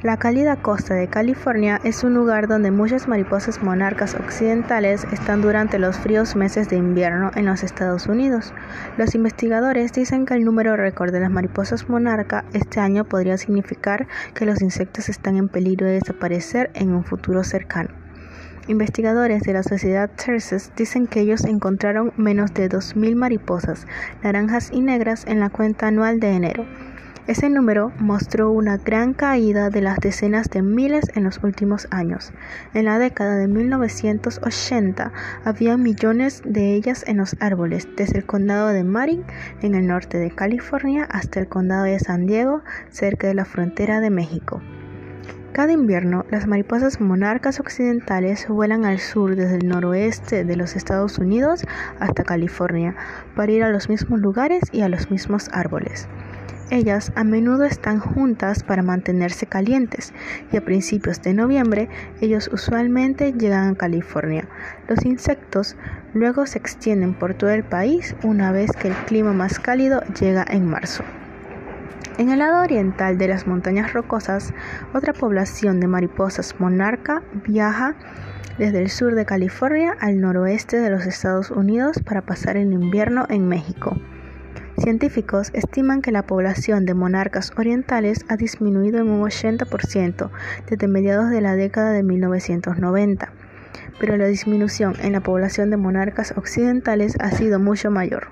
La cálida costa de California es un lugar donde muchas mariposas monarcas occidentales están durante los fríos meses de invierno en los Estados Unidos. Los investigadores dicen que el número récord de las mariposas monarca este año podría significar que los insectos están en peligro de desaparecer en un futuro cercano. Investigadores de la Sociedad Terces dicen que ellos encontraron menos de 2.000 mariposas naranjas y negras en la cuenta anual de enero ese número mostró una gran caída de las decenas de miles en los últimos años. En la década de 1980 había millones de ellas en los árboles, desde el condado de Marin, en el norte de California, hasta el condado de San Diego, cerca de la frontera de México. Cada invierno, las mariposas monarcas occidentales vuelan al sur desde el noroeste de los Estados Unidos hasta California para ir a los mismos lugares y a los mismos árboles. Ellas a menudo están juntas para mantenerse calientes y a principios de noviembre ellos usualmente llegan a California. Los insectos luego se extienden por todo el país una vez que el clima más cálido llega en marzo. En el lado oriental de las montañas rocosas, otra población de mariposas monarca viaja desde el sur de California al noroeste de los Estados Unidos para pasar el invierno en México. Científicos estiman que la población de monarcas orientales ha disminuido en un 80% desde mediados de la década de 1990, pero la disminución en la población de monarcas occidentales ha sido mucho mayor.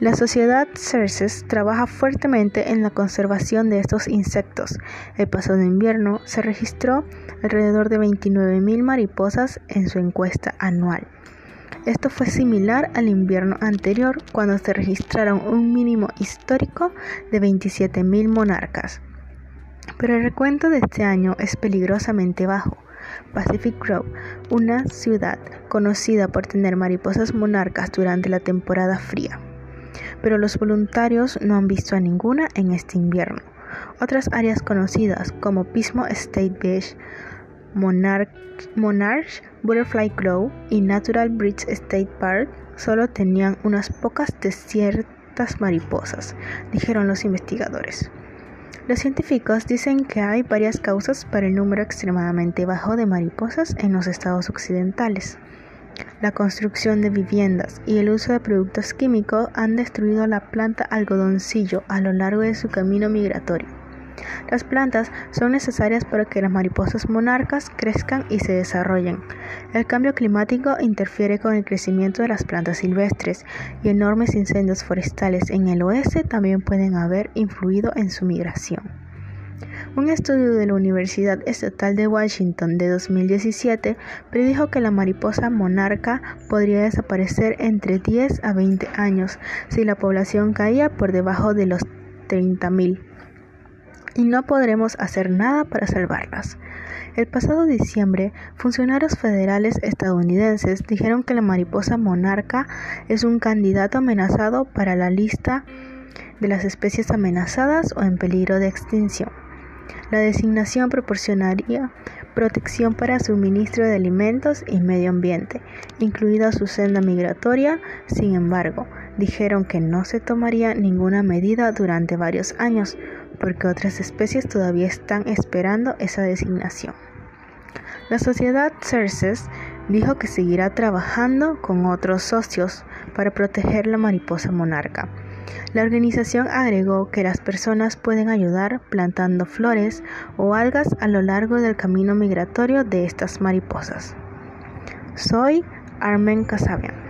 La sociedad CERCES trabaja fuertemente en la conservación de estos insectos. El pasado invierno se registró alrededor de 29.000 mariposas en su encuesta anual. Esto fue similar al invierno anterior cuando se registraron un mínimo histórico de 27.000 monarcas. Pero el recuento de este año es peligrosamente bajo. Pacific Grove, una ciudad conocida por tener mariposas monarcas durante la temporada fría. Pero los voluntarios no han visto a ninguna en este invierno. Otras áreas conocidas como Pismo State Beach, Monarch, Butterfly Grove y Natural Bridge State Park solo tenían unas pocas de ciertas mariposas, dijeron los investigadores. Los científicos dicen que hay varias causas para el número extremadamente bajo de mariposas en los estados occidentales. La construcción de viviendas y el uso de productos químicos han destruido la planta algodoncillo a lo largo de su camino migratorio. Las plantas son necesarias para que las mariposas monarcas crezcan y se desarrollen. El cambio climático interfiere con el crecimiento de las plantas silvestres y enormes incendios forestales en el oeste también pueden haber influido en su migración. Un estudio de la Universidad Estatal de Washington de 2017 predijo que la mariposa monarca podría desaparecer entre 10 a 20 años si la población caía por debajo de los 30.000 y no podremos hacer nada para salvarlas. El pasado diciembre, funcionarios federales estadounidenses dijeron que la mariposa monarca es un candidato amenazado para la lista de las especies amenazadas o en peligro de extinción. La designación proporcionaría protección para suministro de alimentos y medio ambiente, incluida su senda migratoria. Sin embargo, dijeron que no se tomaría ninguna medida durante varios años, porque otras especies todavía están esperando esa designación. La sociedad CERCES dijo que seguirá trabajando con otros socios para proteger la mariposa monarca. La organización agregó que las personas pueden ayudar plantando flores o algas a lo largo del camino migratorio de estas mariposas. Soy Armen Casabian.